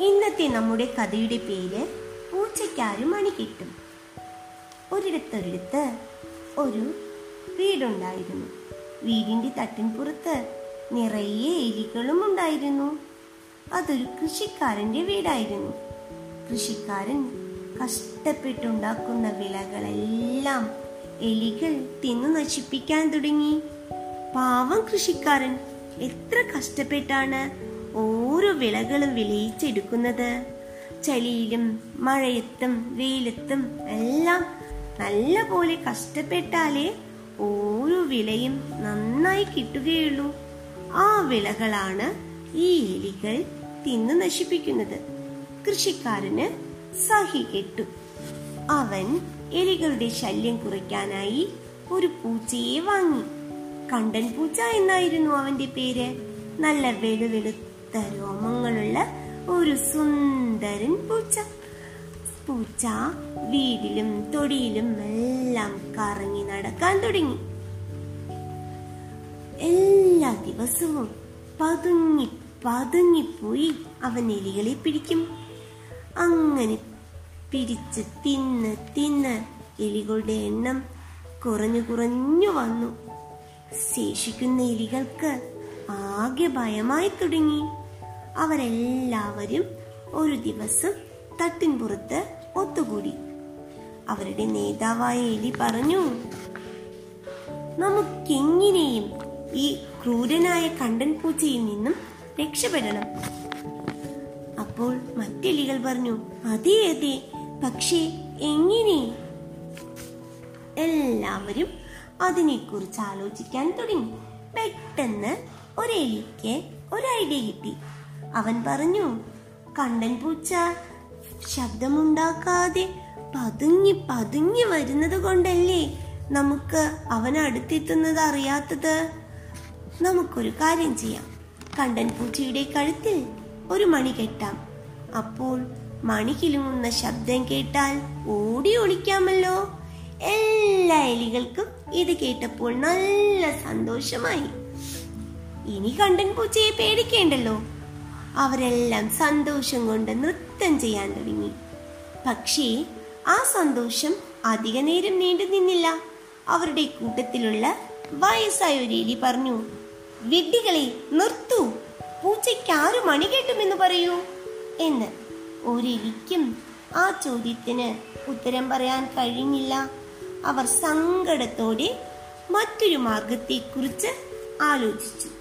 ഇന്നത്തെ നമ്മുടെ കഥയുടെ പേര് പൂച്ചയ്ക്കാരും മണി കിട്ടും. ഒരിടത്തൊരിടത്ത് ഒരു വീടുണ്ടായിരുന്നു. വീടിന്റെ തട്ടിൻപുറത്ത് നിറയെ എലികളും ഉണ്ടായിരുന്നു. അതൊരു കൃഷിക്കാരന്റെ വീടായിരുന്നു. കൃഷിക്കാരൻ കഷ്ടപ്പെട്ടുണ്ടാക്കുന്ന വിളകളെല്ലാം എലികൾ തിന്നു നശിപ്പിക്കാൻ തുടങ്ങി. പാവം കൃഷിക്കാരൻ എത്ര കഷ്ടപ്പെട്ടാണ് ഓരോ വിളകളും വിളയിച്ചെടുക്കുന്നത്. ചളിയിലും മഴയത്തും വെയിലത്തും എല്ലാം നല്ല പോലെ കഷ്ടപ്പെട്ടാലേ ഓരോ വിളയും നന്നായി കിട്ടുകയുള്ളൂ. ആ വിളകളാണ് ഈ എലികൾ തിന്നു നശിപ്പിക്കുന്നത്. കൃഷിക്കാരന് സഹി കെട്ടു. അവൻ എലികളുടെ ശല്യം കുറയ്ക്കാനായി ഒരു പൂച്ചയെ വാങ്ങി. കണ്ടൻ പൂച്ച എന്നായിരുന്നു അവന്റെ പേര്. നല്ല വെളുവെളുത്ത രോമങ്ങളുള്ള ഒരു സുന്ദരൻ പൂച്ച. പൂച്ച വീടിലും തൊടിയിലും എല്ലാം കറങ്ങി നടക്കാൻ തുടങ്ങി. എല്ലാ ദിവസവും പതുങ്ങി പതുങ്ങിപ്പോയി അവൻ എലികളെ പിടിക്കും. അങ്ങനെ പിടിച്ച് തിന്ന് തിന്ന് എലികളുടെ എണ്ണം കുറഞ്ഞു കുറഞ്ഞു വന്നു. ശേഷിക്കുന്ന എലികൾക്ക് ആകെ ഭയമായി തുടങ്ങി. അവരെല്ലാവരും ഒരു ദിവസം തട്ടിൻപുറത്ത് ഒത്തുകൂടി. അവരുടെ നേതാവായ എലി പറഞ്ഞു നമുക്കെങ്ങനെയും ഈ ക്രൂരനായ കണ്ടൻ പൂച്ചയിൽ നിന്നും രക്ഷപ്പെടണം. അപ്പോൾ മറ്റെലികൾ പറഞ്ഞു അതെ അതെ പക്ഷേ എങ്ങനെ? എല്ലാവരും അതിനെക്കുറിച്ച് ആലോചിക്കാൻ തുടങ്ങി. പെട്ടെന്ന് ഒരു എലിക്ക് ഒരു ഐഡിയ കിട്ടി. അവൻ പറഞ്ഞു കണ്ടൻ പൂച്ച ശബ്ദമുണ്ടാക്കാതെ പതുങ്ങി പതുങ്ങി വരുന്നത് കൊണ്ടല്ലേ നമുക്ക് അവൻ അടുത്തെത്തുന്നത് അറിയാത്തത്? നമുക്കൊരു കാര്യം ചെയ്യാം. കണ്ടൻ പൂച്ചയുടെ കഴുത്തിൽ ഒരു മണി കെട്ടാം. അപ്പോൾ മണി കിലുങ്ങുന്ന ശബ്ദം കേട്ടാൽ ഓടി ഒളിക്കാമല്ലോ. എല്ലാ എലികൾക്കും ഇത് കേട്ടപ്പോൾ നല്ല സന്തോഷമായി. ഇനി കണ്ടൻ പൂച്ചയെ പേടിക്കേണ്ടല്ലോ. അവരെല്ലാം സന്തോഷം കൊണ്ട് നൃത്തം ചെയ്യാൻ തുടങ്ങി. പക്ഷേ ആ സന്തോഷം അധിക നേരം നീണ്ടു നിന്നില്ല. അവരുടെ കൂട്ടത്തിലുള്ള വയസ്സായ ഒരു എലി പറഞ്ഞു വിഡ്ഢികളെ നിർത്തൂ. പൂച്ചയ്ക്ക് ആര് മണി കേട്ടുമെന്ന് പറയൂ? എന്ന്. ഒരെലിക്കും ആ ചോദ്യത്തിന് ഉത്തരം പറയാൻ കഴിഞ്ഞില്ല. അവർ സങ്കടത്തോടെ മറ്റൊരു മാർഗത്തെക്കുറിച്ച് ആലോചിച്ചു.